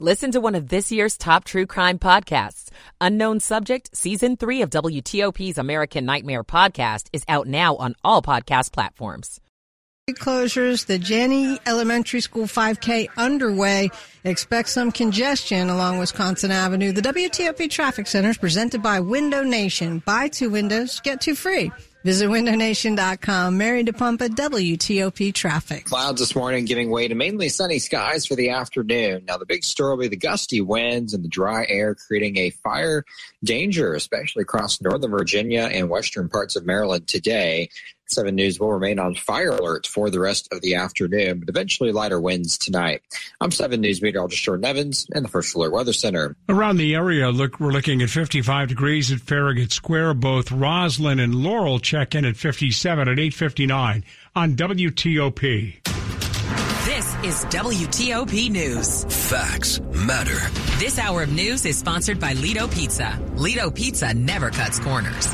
Listen to one of this year's top true crime podcasts. Unknown Subject, Season 3 of WTOP's American Nightmare podcast is out now on all podcast platforms. Closures, the Janney Elementary School 5K underway. Expect some congestion along Wisconsin Avenue. The WTOP Traffic Center is presented by Window Nation. Buy two windows, get two free. Visit windownation.com. Mary DePompa, WTOP Traffic. Clouds this morning giving way to mainly sunny skies for the afternoon. Now, the big story will be the gusty winds and the dry air creating a fire danger, especially across northern Virginia and western parts of Maryland today. 7 News will remain on fire alert for the rest of the afternoon, but eventually lighter winds tonight. I'm 7 News meteorologist Jordan Evans in the First Alert Weather Center. Around the area, look, we're looking at 55 degrees at Farragut Square. Both Rosslyn and Laurel check in at 57 at 859 on WTOP. This is WTOP News. Facts matter. This hour of news is sponsored by Lido Pizza. Lido Pizza never cuts corners.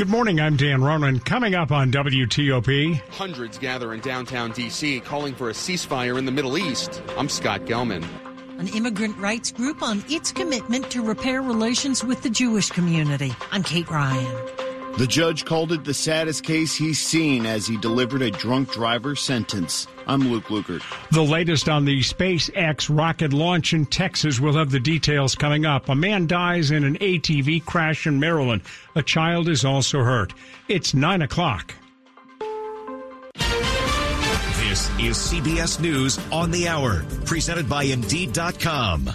Good morning. I'm Dan Ronan. Coming up on WTOP. Hundreds gather in downtown D.C. calling for a ceasefire in the Middle East. I'm Scott Gelman. An immigrant rights group on its commitment to repair relations with the Jewish community. I'm Kate Ryan. The judge called it the saddest case he's seen as he delivered a drunk driver sentence. I'm Luke Lukert. The latest on the SpaceX rocket launch in Texas. We'll have the details coming up. A man dies in an ATV crash in Maryland. A child is also hurt. It's 9 o'clock. This is CBS News on the Hour, presented by Indeed.com.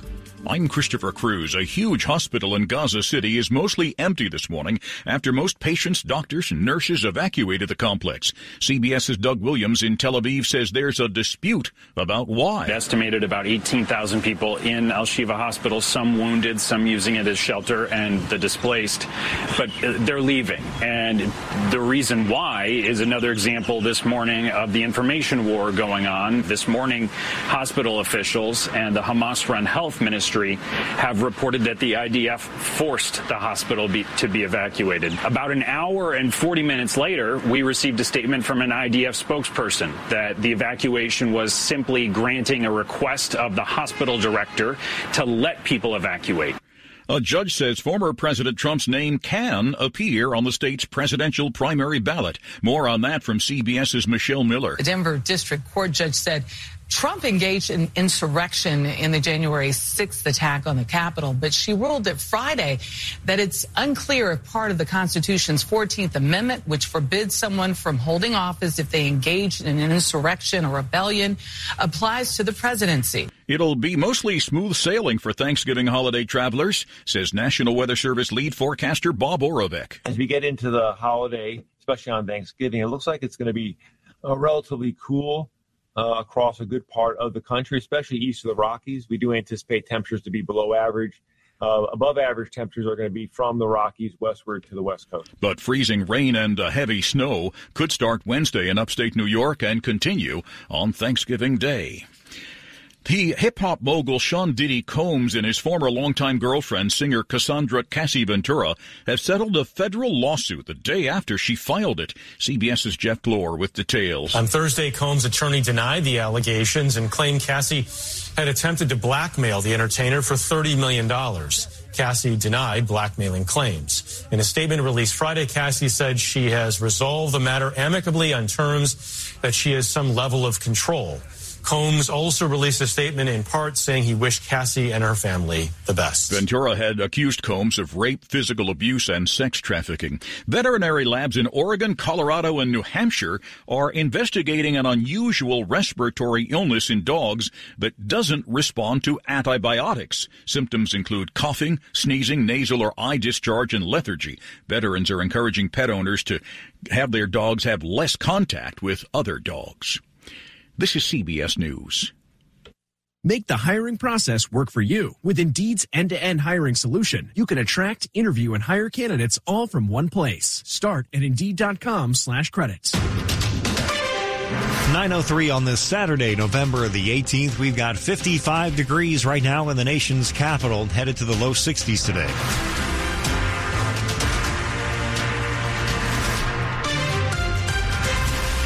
I'm Christopher Cruz. A huge hospital in Gaza City is mostly empty this morning after most patients, doctors, and nurses evacuated the complex. CBS's Doug Williams in Tel Aviv says there's a dispute about why. Estimated about 18,000 people in Al Shifa Hospital, some wounded, some using it as shelter, and the displaced. But uh, they're leaving. And the reason why is another example this morning of the information war going on. This morning, hospital officials and the Hamas run health ministry have reported that the IDF forced the hospital be, to be evacuated. About an hour and 40 minutes later, we received a statement from an IDF spokesperson that the evacuation was simply granting a request of the hospital director to let people evacuate. A judge says former President Trump's name can appear on the state's presidential primary ballot. More on that from CBS's Michelle Miller. The Denver District Court judge said Trump engaged in insurrection in the January 6th attack on the Capitol, but she ruled that Friday that it's unclear if part of the Constitution's 14th Amendment, which forbids someone from holding office if they engage in an insurrection or rebellion, applies to the presidency. It'll be mostly smooth sailing for Thanksgiving holiday travelers, says National Weather Service lead forecaster Bob Oravec. As we get into the holiday, especially on Thanksgiving, it looks like it's going to be uh, relatively cool uh, across a good part of the country, especially east of the Rockies. We do anticipate temperatures to be below average. Uh, above average temperatures are going to be from the Rockies westward to the west coast. But freezing rain and uh, heavy snow could start Wednesday in upstate New York and continue on Thanksgiving Day. The hip hop mogul Sean Diddy Combs and his former longtime girlfriend, singer Cassandra Cassie Ventura, have settled a federal lawsuit the day after she filed it. CBS's Jeff Glor with details. On Thursday, Combs' attorney denied the allegations and claimed Cassie had attempted to blackmail the entertainer for $30 million. Cassie denied blackmailing claims. In a statement released Friday, Cassie said she has resolved the matter amicably on terms that she has some level of control. Combs also released a statement in part saying he wished Cassie and her family the best. Ventura had accused Combs of rape, physical abuse, and sex trafficking. Veterinary labs in Oregon, Colorado, and New Hampshire are investigating an unusual respiratory illness in dogs that doesn't respond to antibiotics. Symptoms include coughing, sneezing, nasal or eye discharge, and lethargy. Veterans are encouraging pet owners to have their dogs have less contact with other dogs. This is CBS News. Make the hiring process work for you. With Indeed's end-to-end hiring solution, you can attract, interview, and hire candidates all from one place. Start at Indeed.com slash credits. 903 on this Saturday, November the 18th. We've got 55 degrees right now in the nation's capital, headed to the low 60s today.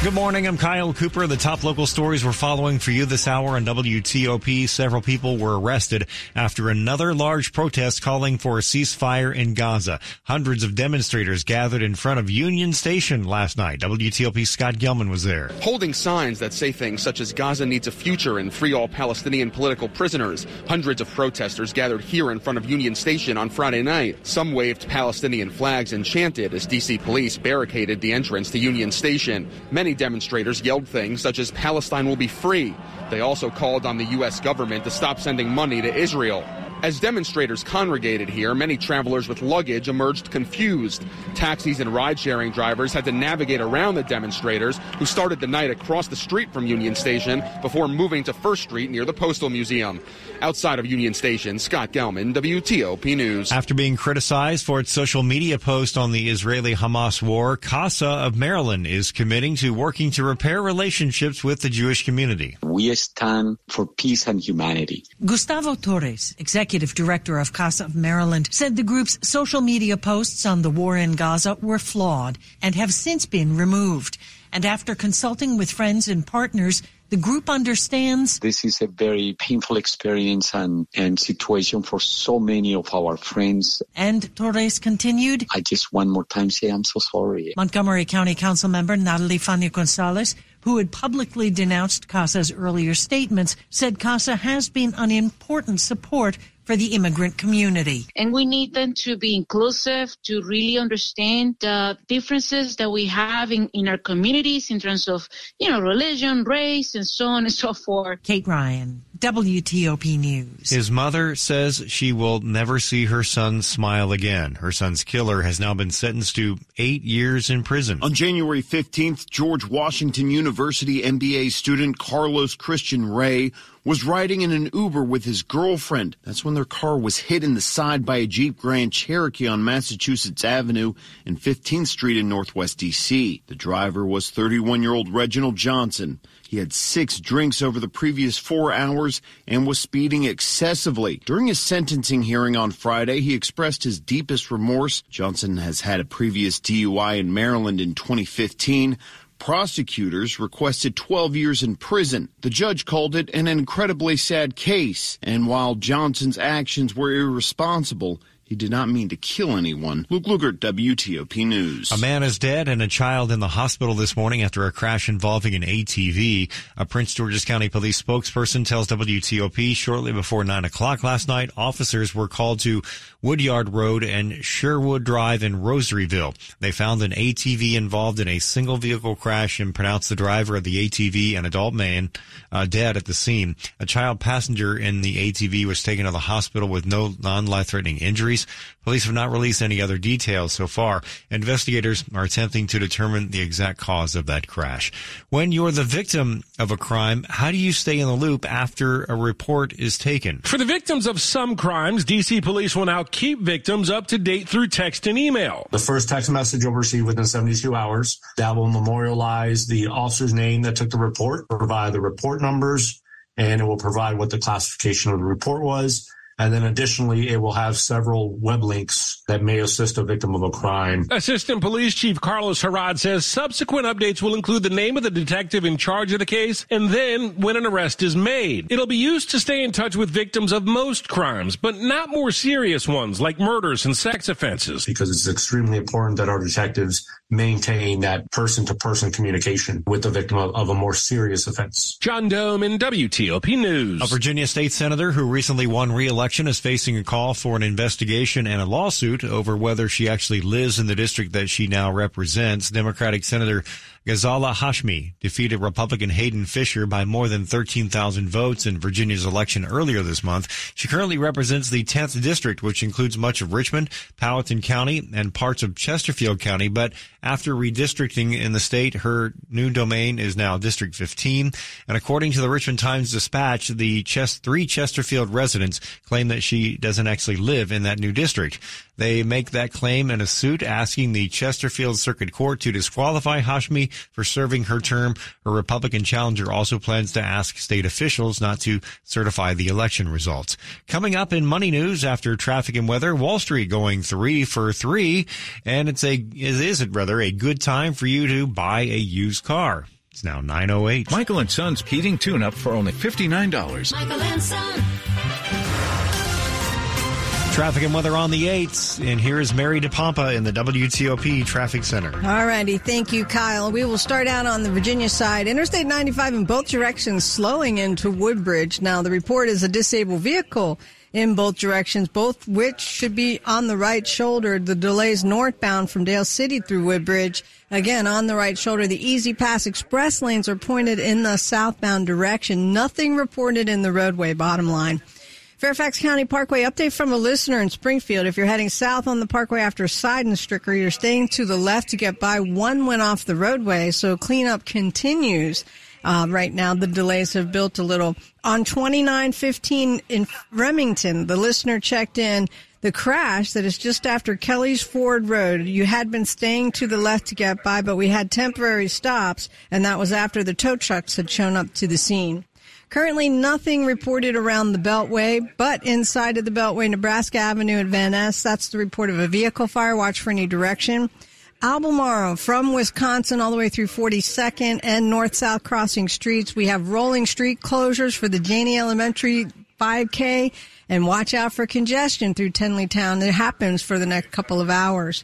Good morning. I'm Kyle Cooper. The top local stories we're following for you this hour on WTOP. Several people were arrested after another large protest calling for a ceasefire in Gaza. Hundreds of demonstrators gathered in front of Union Station last night. WTOP Scott Gelman was there. Holding signs that say things such as Gaza needs a future and free all Palestinian political prisoners. Hundreds of protesters gathered here in front of Union Station on Friday night. Some waved Palestinian flags and chanted as DC police barricaded the entrance to Union Station. Many demonstrators yelled things such as Palestine will be free. They also called on the U.S. government to stop sending money to Israel. As demonstrators congregated here, many travelers with luggage emerged confused. Taxis and ride sharing drivers had to navigate around the demonstrators who started the night across the street from Union Station before moving to First Street near the Postal Museum. Outside of Union Station, Scott Gelman, WTOP News. After being criticized for its social media post on the Israeli Hamas war, CASA of Maryland is committing to working to repair relationships with the Jewish community. We stand for peace and humanity. Gustavo Torres, executive director of CASA of Maryland, said the group's social media posts on the war in Gaza were flawed and have since been removed. And after consulting with friends and partners, the group understands this is a very painful experience and, and situation for so many of our friends. And Torres continued, I just one more time say I'm so sorry. Montgomery County Council member Natali Fani-González, who had publicly denounced CASA's earlier statements, said CASA has been an important support for the immigrant community. And we need them to be inclusive, to really understand the differences that we have in, in our communities in terms of, you know, religion, race, and so on and so forth. Kate Ryan, WTOP News. His mother says she will never see her son smile again. Her son's killer has now been sentenced to eight years in prison. On January 15th, George Washington University MBA student Carlos Christian Ray was riding in an Uber with his girlfriend. That's when their car was hit in the side by a Jeep Grand Cherokee on Massachusetts Avenue and 15th Street in Northwest DC. The driver was 31 year old Reginald Johnson. He had six drinks over the previous four hours and was speeding excessively. During his sentencing hearing on Friday, he expressed his deepest remorse. Johnson has had a previous DUI in Maryland in 2015. Prosecutors requested 12 years in prison. The judge called it an incredibly sad case. And while Johnson's actions were irresponsible, he did not mean to kill anyone. Luke Lukert, WTOP News. A man is dead and a child in the hospital this morning after a crash involving an ATV. A Prince George's County police spokesperson tells WTOP shortly before 9 o'clock last night, officers were called to Woodyard Road and Sherwood Drive in Rosaryville. They found an ATV involved in a single vehicle crash and pronounced the driver of the ATV, an adult man, uh, dead at the scene. A child passenger in the ATV was taken to the hospital with no non-life threatening injuries. Police have not released any other details so far. Investigators are attempting to determine the exact cause of that crash. When you're the victim of a crime, how do you stay in the loop after a report is taken? For the victims of some crimes, DC police will now keep victims up to date through text and email. The first text message you'll receive within 72 hours that will memorialize the officer's name that took the report, provide the report numbers, and it will provide what the classification of the report was and then additionally, it will have several web links that may assist a victim of a crime. Assistant Police Chief Carlos Heraud says subsequent updates will include the name of the detective in charge of the case and then when an arrest is made. It'll be used to stay in touch with victims of most crimes, but not more serious ones like murders and sex offenses. Because it's extremely important that our detectives maintain that person to person communication with the victim of, of, a more serious offense. John Domen WTOP News. A Virginia state senator who recently won re-election is facing a call for an investigation and a lawsuit over whether she actually lives in the district that she now represents. Democratic Senator Ghazala Hashmi defeated Republican Hayden Fisher by more than 13,000 votes in Virginia's election earlier this month. She currently represents the 10th district, which includes much of Richmond, Powhatan County, and parts of Chesterfield County. But after redistricting in the state, her new domain is now District 15. And according to the Richmond Times Dispatch, the Chest- three Chesterfield residents claim that she doesn't actually live in that new district. They make that claim in a suit asking the Chesterfield Circuit Court to disqualify Hashmi for serving her term. Her Republican challenger also plans to ask state officials not to certify the election results. Coming up in money news after traffic and weather, Wall Street going three for three, and it's a is it rather a good time for you to buy a used car. It's now 908. Michael and Son's heating tune up for only $59. Michael and Son. Traffic and weather on the 8th. And here is Mary DePompa in the WTOP Traffic Center. All righty. Thank you, Kyle. We will start out on the Virginia side. Interstate 95 in both directions slowing into Woodbridge. Now, the report is a disabled vehicle in both directions, both which should be on the right shoulder. The delays northbound from Dale City through Woodbridge. Again, on the right shoulder, the Easy Pass Express lanes are pointed in the southbound direction. Nothing reported in the roadway, bottom line. Fairfax County Parkway update from a listener in Springfield. If you're heading south on the parkway after Sydenstricker, you're staying to the left to get by. One went off the roadway, so cleanup continues. Uh, right now, the delays have built a little. On 2915 in Remington, the listener checked in the crash that is just after Kelly's Ford Road. You had been staying to the left to get by, but we had temporary stops, and that was after the tow trucks had shown up to the scene. Currently, nothing reported around the Beltway, but inside of the Beltway, Nebraska Avenue and Van Ness, that's the report of a vehicle fire. Watch for any direction. Albemarle from Wisconsin all the way through 42nd and north south crossing streets. We have rolling street closures for the Janney Elementary 5K and watch out for congestion through Tenleytown. It happens for the next couple of hours.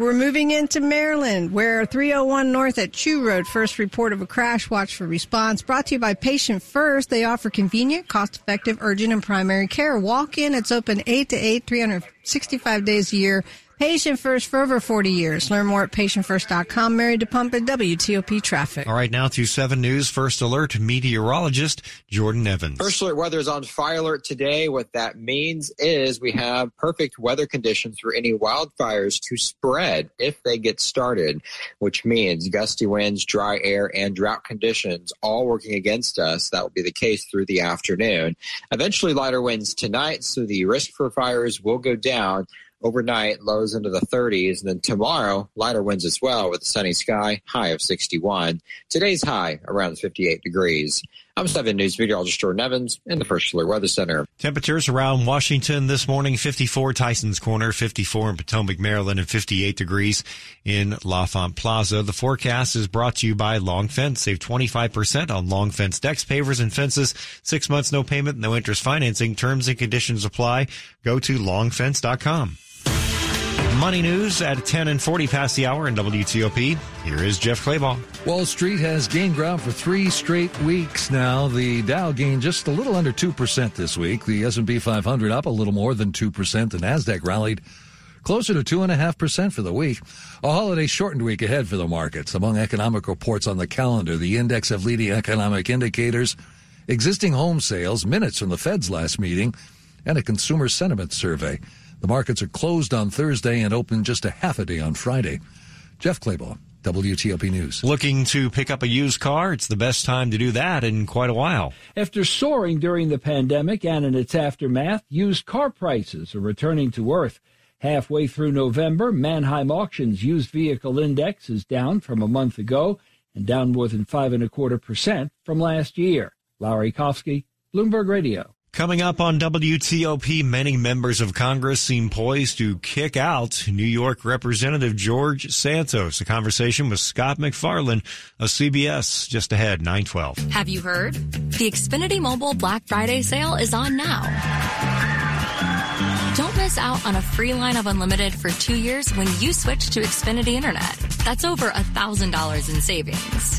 We're moving into Maryland, where 301 North at Chew Road, first report of a crash. Watch for response. Brought to you by Patient First. They offer convenient, cost-effective, urgent, and primary care. Walk in. It's open 8 to 8, 365 days a year. Patient First for over 40 years. Learn more at patientfirst.com. Mary DePompa, WTOP Traffic. All right, now to 7 News First Alert meteorologist Jordan Evans. First Alert weather is on fire alert today. What that means is we have perfect weather conditions for any wildfires to spread if they get started, which means gusty winds, dry air, and drought conditions all working against us. That will be the case through the afternoon. Eventually, lighter winds tonight, so the risk for fires will go down overnight lows into the 30s and then tomorrow lighter winds as well with a sunny sky high of 61 today's high around 58 degrees. I'm 7 news meteorologist jordan evans in the first alert weather center. Temperatures around washington this morning 54 tysons corner 54 in potomac maryland and 58 degrees in l'enfant plaza. The forecast is brought to you by long fence. Save 25% on long fence decks pavers and fences. Six months no payment no interest financing. Terms and conditions apply. Go to longfence.com Money news at 10 and 40 past the hour in WTOP. Here is Jeff Clabaugh. Wall Street has gained ground for three straight weeks now. The Dow gained just a little under 2% this week. The S&P 500 up a little more than 2%. The NASDAQ rallied closer to 2.5% for the week. A holiday shortened week ahead for the markets. Among economic reports on the calendar, the index of leading economic indicators, existing home sales, minutes from the Fed's last meeting, and a consumer sentiment survey. The markets are closed on Thursday and open just a half a day on Friday. Jeff Clabaugh, WTOP News. Looking to pick up a used car? It's the best time to do that in quite a while. After soaring during the pandemic and in its aftermath, used car prices are returning to earth. Halfway through November, Manheim Auctions used vehicle index is down from a month ago and down more than five and a quarter percent from last year. Larry Kofsky, Bloomberg Radio. Coming up on WTOP, many members of Congress seem poised to kick out New York Representative George Santos. A conversation with Scott MacFarlane of CBS just ahead, 912. Have you heard? The Xfinity Mobile Black Friday sale is on now. Don't miss out on a free line of unlimited for two years when you switch to Xfinity Internet. That's over $1,000 in savings.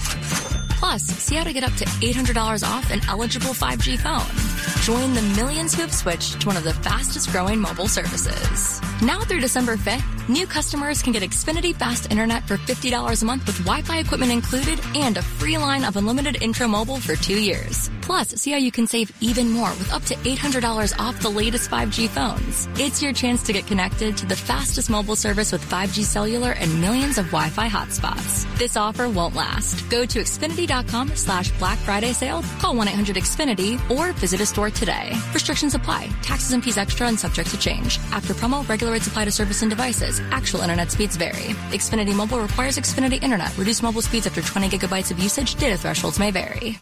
Plus, see how to get up to $800 off an eligible 5G phone. Join the millions who have switched to one of the fastest growing mobile services. Now through December 5th, new customers can get Xfinity Fast Internet for $50 a month with Wi-Fi equipment included and a free line of unlimited intro mobile for two years. Plus, see how you can save even more with up to $800 off the latest 5G phones. It's your chance to get connected to the fastest mobile service with 5G cellular and millions of Wi-Fi hotspots. This offer won't last. Go to Xfinity.com slash Black Friday sale, call 1-800-XFINITY, or visit a store today. Restrictions apply. Taxes and fees extra and subject to change. After promo, regular rates apply to service and devices. Actual internet speeds vary. Xfinity Mobile requires Xfinity Internet. Reduced mobile speeds after 20 gigabytes of usage. Data thresholds may vary.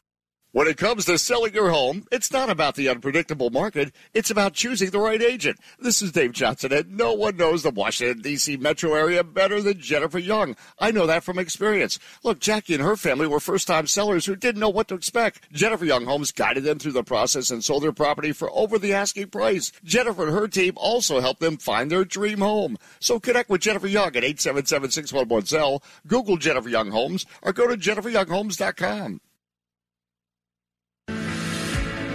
When it comes to selling your home, it's not about the unpredictable market. It's about choosing the right agent. This is Dave Johnson, and no one knows the Washington, D.C. metro area better than Jennifer Young. I know that from experience. Look, Jackie and her family were first time sellers who didn't know what to expect. Jennifer Young Homes guided them through the process and sold their property for over the asking price. Jennifer and her team also helped them find their dream home. So connect with Jennifer Young at 877 611 Google Jennifer Young Homes, or go to jenniferyounghomes.com.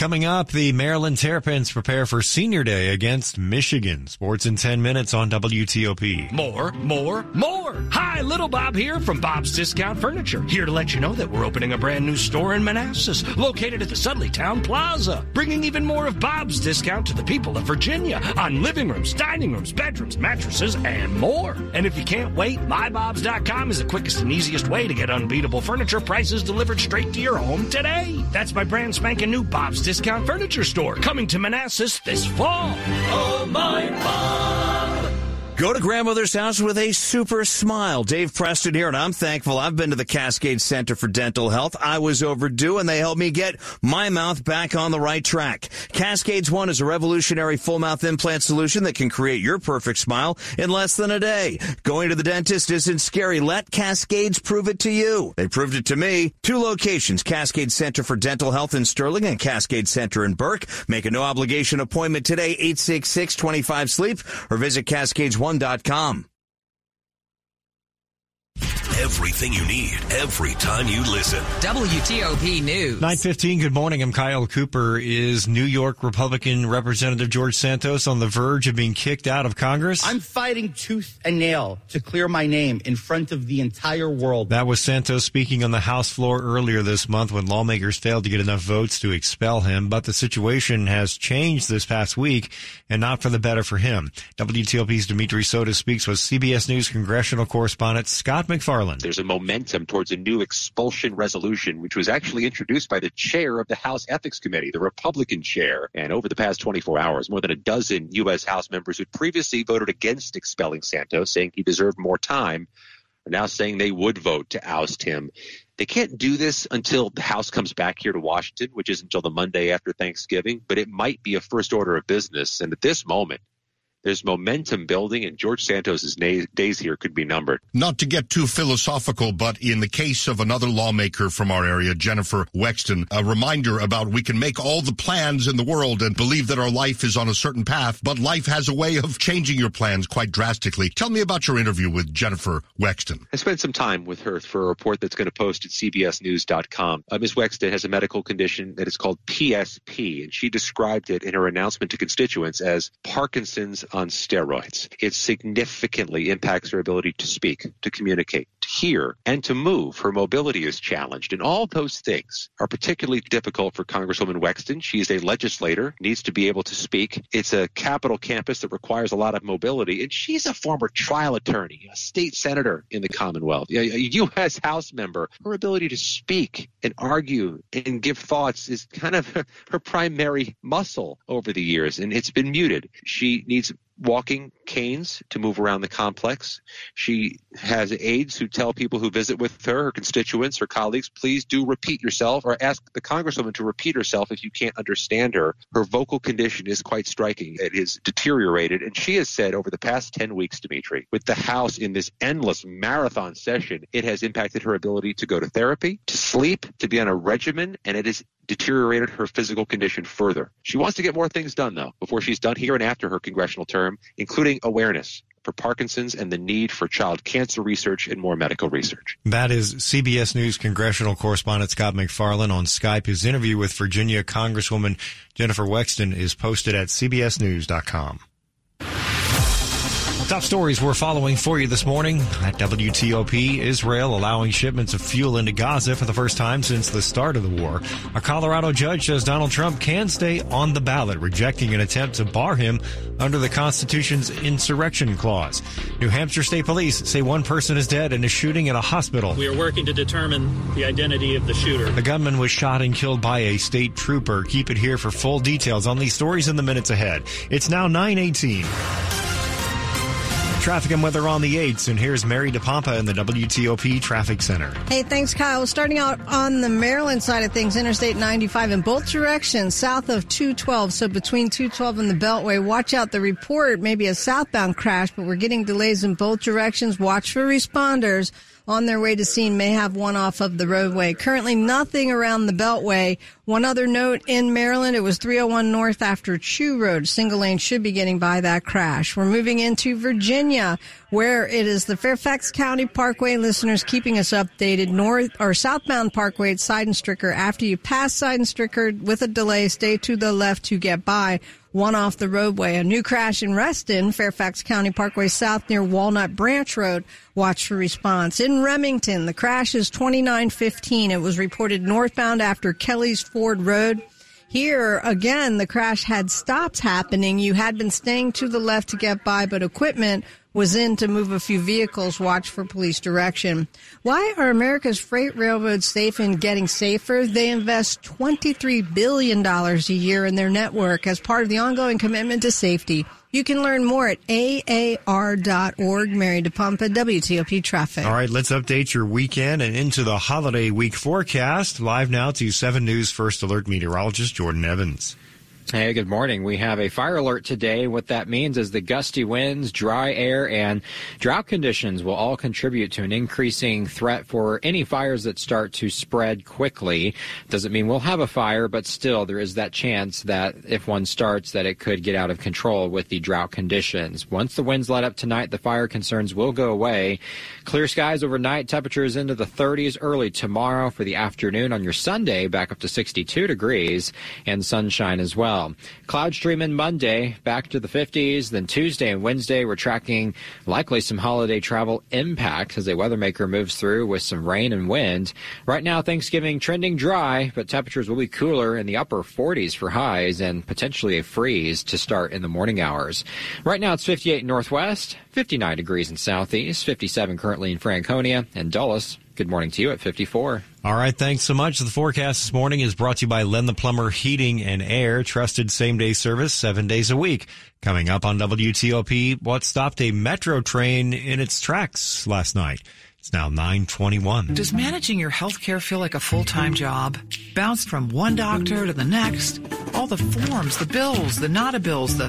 Coming up, the Maryland Terrapins prepare for Senior Day against Michigan. Sports in 10 minutes on WTOP. More, more, more. Hi, Little Bob here from Bob's Discount Furniture. Here to let you know that we're opening a brand new store in Manassas, located at the Sudley Town Plaza, bringing even more of Bob's discount to the people of Virginia on living rooms, dining rooms, bedrooms, mattresses, and more. And if you can't wait, mybobs.com is the quickest and easiest way to get unbeatable furniture prices delivered straight to your home today. That's my brand spanking new Bob's Discount Furniture Store coming to Manassas this fall. Oh, my mom. Go to grandmother's house with a super smile. Dave Preston here, and I'm thankful I've been to the Cascade Center for Dental Health. I was overdue, and they helped me get my mouth back on the right track. Cascades One is a revolutionary full mouth implant solution that can create your perfect smile in less than a day. Going to the dentist isn't scary. Let Cascades prove it to you. They proved it to me. Two locations, Cascade Center for Dental Health in Sterling and Cascade Center in Burke. Make a no obligation appointment today, 866-25-SLEEP, or visit Cascades1.com. Everything you need every time you listen. WTOP News. 915, good morning. I'm Kyle Cooper. Is New York Republican Representative George Santos on the verge of being kicked out of Congress? I'm fighting tooth and nail to clear my name in front of the entire world. That was Santos speaking on the House floor earlier this month when lawmakers failed to get enough votes to expel him. But the situation has changed this past week and not for the better for him. WTOP's Dimitri Sotis speaks with CBS News congressional correspondent Scott There's a momentum towards a new expulsion resolution, which was actually introduced by the chair of the House Ethics Committee, the Republican chair. And over the past 24 hours, more than a dozen U.S. House members who previously voted against expelling Santos, saying he deserved more time, are now saying they would vote to oust him. They can't do this until the House comes back here to Washington, which is until the Monday after Thanksgiving, but it might be a first order of business. And at this moment, there's momentum building, and George Santos's na- days here could be numbered. Not to get too philosophical, but in the case of another lawmaker from our area, Jennifer Wexton, a reminder about we can make all the plans in the world and believe that our life is on a certain path, but life has a way of changing your plans quite drastically. Tell me about your interview with Jennifer Wexton. I spent some time with her for a report that's going to post at CBSNews.com. Uh, Ms. Wexton has a medical condition that is called PSP, and she described it in her announcement to constituents as Parkinson's on steroids. It significantly impacts her ability to speak, to communicate, to hear, and to move. Her mobility is challenged, and all those things are particularly difficult for Congresswoman Wexton. She is a legislator, needs to be able to speak. It's a capital campus that requires a lot of mobility, and she's a former trial attorney, a state senator in the Commonwealth, a U.S. House member. Her ability to speak and argue and give thoughts is kind of her primary muscle over the years, and it's been muted. She needs walking canes to move around the complex. She has aides who tell people who visit with her, her constituents, her colleagues, please do repeat yourself or ask the congresswoman to repeat herself if you can't understand her. Her vocal condition is quite striking. It is deteriorated. And she has said over the past 10 weeks, Dimitri, with the House in this endless marathon session, it has impacted her ability to go to therapy, to sleep, to be on a regimen, and it has deteriorated her physical condition further. She wants to get more things done, though, before she's done here and after her congressional term, including awareness for Parkinson's and the need for child cancer research and more medical research. That is CBS News congressional correspondent Scott MacFarlane on Skype. His interview with Virginia Congresswoman Jennifer Wexton is posted at cbsnews.com. Top stories we're following for you this morning at WTOP. Israel allowing shipments of fuel into Gaza for the first time since the start of the war. A Colorado judge says Donald Trump can stay on the ballot, rejecting an attempt to bar him under the Constitution's insurrection clause. New Hampshire State Police say one person is dead in a shooting at a hospital. We are working to determine the identity of the shooter. The gunman was shot and killed by a state trooper. Keep it here for full details on these stories in the minutes ahead. It's now 918. Traffic and weather on the 8s, and here's Mary DePompa in the WTOP Traffic Center. Hey, thanks, Kyle. Starting out on the Maryland side of things, Interstate 95 in both directions, south of 212. So between 212 and the Beltway, watch out. The report may be a southbound crash, but we're getting delays in both directions. Watch for responders on their way to scene may have one off of the roadway. Currently nothing around the Beltway. One other note in Maryland, it was 301 north after Chew Road. Single lane should be getting by that crash. We're moving into Virginia where it is the Fairfax County Parkway. Listeners keeping us updated north or southbound Parkway at Sydenstricker. After you pass Sydenstricker with a delay, stay to the left to get by one off the roadway. A new crash in Reston, Fairfax County Parkway South near Walnut Branch Road. Watch for response. In Remington, the crash is 2915. It was reported northbound after Kelly's Ford Road. Here, again, the crash had stopped happening. You had been staying to the left to get by, but equipment was in to move a few vehicles. Watch for police direction. Why are America's freight railroads safe and getting safer? They invest $23 billion a year in their network as part of the ongoing commitment to safety. You can learn more at aar.org. Mary DePompa, WTOP Traffic. All right, let's update your weekend and into the holiday week forecast. Live now to 7 News First Alert meteorologist Jordan Evans. Hey, good morning. We have a fire alert today. What that means is the gusty winds, dry air, and drought conditions will all contribute to an increasing threat for any fires that start to spread quickly. Doesn't mean we'll have a fire, but still there is that chance that if one starts that it could get out of control with the drought conditions. Once the winds let up tonight, the fire concerns will go away. Clear skies overnight, temperatures into the 30s early tomorrow for the afternoon on your Sunday, back up to 62 degrees and sunshine as well. Cloud streaming Monday back to the 50s. Then Tuesday and Wednesday, we're tracking likely some holiday travel impacts as a weather maker moves through with some rain and wind. Right now, Thanksgiving trending dry, but temperatures will be cooler in the upper 40s for highs and potentially a freeze to start in the morning hours. Right now, it's 58 northwest, 59 degrees in southeast, 57 currently in Franconia and Dulles. Good morning to you at 54. All right, thanks so much. The forecast this morning is brought to you by Len the Plumber Heating and Air, trusted same day service seven days a week. Coming up on WTOP, what stopped a metro train in its tracks last night? It's now 921. Does managing your health care feel like a full-time job? Bounced from one doctor to the next? All the forms, the bills, the not a bills, the...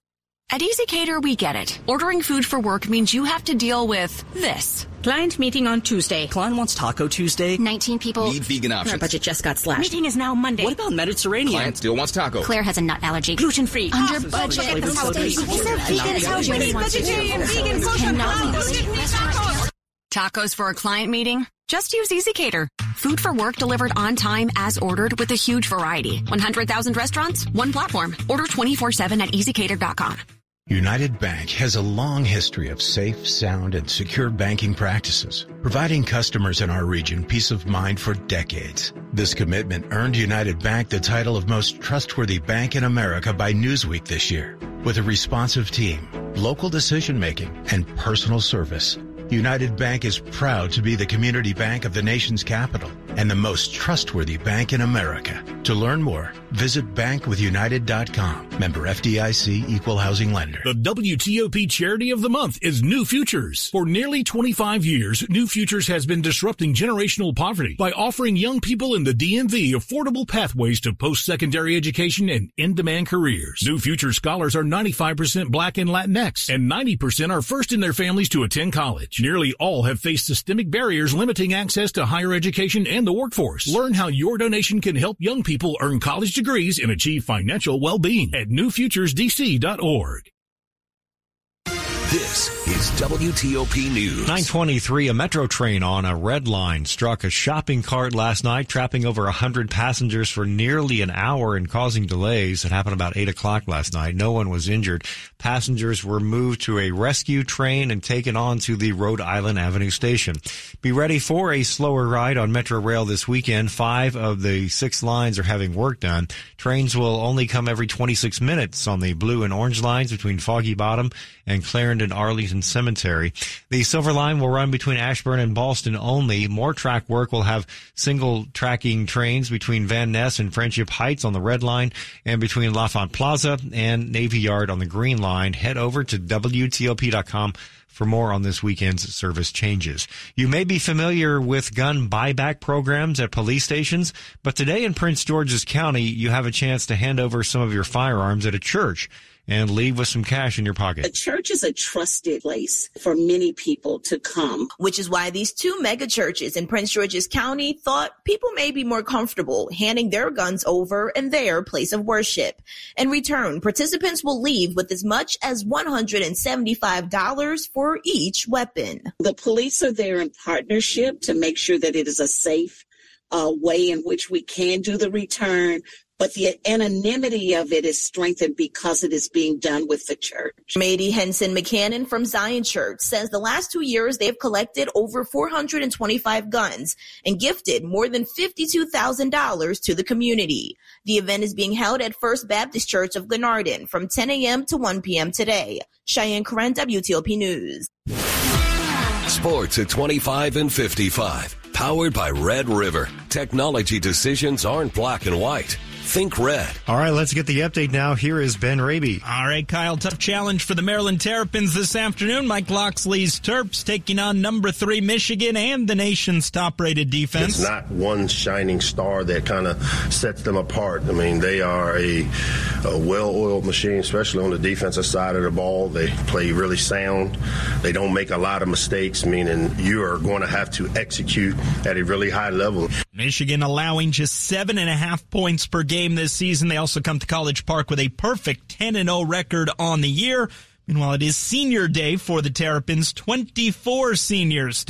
At ezCater, we get it. Ordering food for work means you have to deal with this. Client meeting on Tuesday. Client wants Taco Tuesday. 19 people. Need vegan options. Our budget just got slashed. Meeting is now Monday. What about Mediterranean? Client still wants taco. Claire has a nut allergy. Gluten free. Under budget. These are vegan vegetarian, vegan, kosher, Tacos for a client meeting? Just use ezCater. Food for work delivered on time as ordered with a huge variety. 100,000 restaurants, one platform. Order 24-7 at ezcater.com. United Bank has a long history of safe, sound, and secure banking practices, providing customers in our region peace of mind for decades. This commitment earned United Bank the title of most trustworthy bank in America by Newsweek this year. With a responsive team, local decision making, and personal service, United Bank is proud to be the community bank of the nation's capital and the most trustworthy bank in America. To learn more, visit bankwithunited.com. Member FDIC Equal Housing Lender. The WTOP Charity of the Month is New Futures. For nearly 25 years, New Futures has been disrupting generational poverty by offering young people in the DMV affordable pathways to post-secondary education and in-demand careers. New Futures scholars are 95% black and Latinx, and 90% are first in their families to attend college. Nearly all have faced systemic barriers limiting access to higher education and the workforce. Learn how your donation can help young people earn college degrees and achieve financial well-being at newfuturesdc.org. This is WTOP News. 923, a metro train on a red line struck a shopping cart last night, trapping over 100 passengers for nearly an hour and causing delays. It happened about 8 o'clock last night. No one was injured. Passengers were moved to a rescue train and taken on to the Rhode Island Avenue station. Be ready for a slower ride on Metro Rail this weekend. Five of the six lines are having work done. Trains will only come every 26 minutes on the blue and orange lines between Foggy Bottom and Clarendon Arlington Cemetery. The Silver Line will run between Ashburn and Ballston only. More track work will have single tracking trains between Van Ness and Friendship Heights on the red line and between L'Enfant Plaza and Navy Yard on the green line. Head over to WTOP.com for more on this weekend's service changes. You may be familiar with gun buyback programs at police stations, but today in Prince George's County, you have a chance to hand over some of your firearms at a church and leave with some cash in your pocket. The church is a trusted place for many people to come. Which is why these two mega churches in Prince George's County thought people may be more comfortable handing their guns over in their place of worship. In return, participants will leave with as much as $175 for each weapon. The police are there in partnership to make sure that it is a safe uh, way in which we can do the return, but the anonymity of it is strengthened because it is being done with the church. Mady Henson McCannon from Zion Church says the last two years they've collected over 425 guns and gifted more than $52,000 to the community. The event is being held at First Baptist Church of Glenarden from 10 a.m. to 1 p.m. today. Cheyenne Corin, WTOP News. Sports at 25 and 55. Powered by Red River. Technology decisions aren't black and white. Think red. All right, let's get the update now. Here is Ben Raby. All right, Kyle, tough challenge for the Maryland Terrapins this afternoon. Mike Locksley's Terps taking on number three Michigan and the nation's top rated defense. It's not one shining star that kind of sets them apart. I mean, they are a, a well oiled machine, especially on the defensive side of the ball. They play really sound. They don't make a lot of mistakes, meaning you are going to have to execute at a really high level. Michigan allowing just seven and a half points per game this season. They also come to College Park with a perfect 10 and 0 record on the year. Meanwhile, it is senior day for the Terrapins. 24 seniors to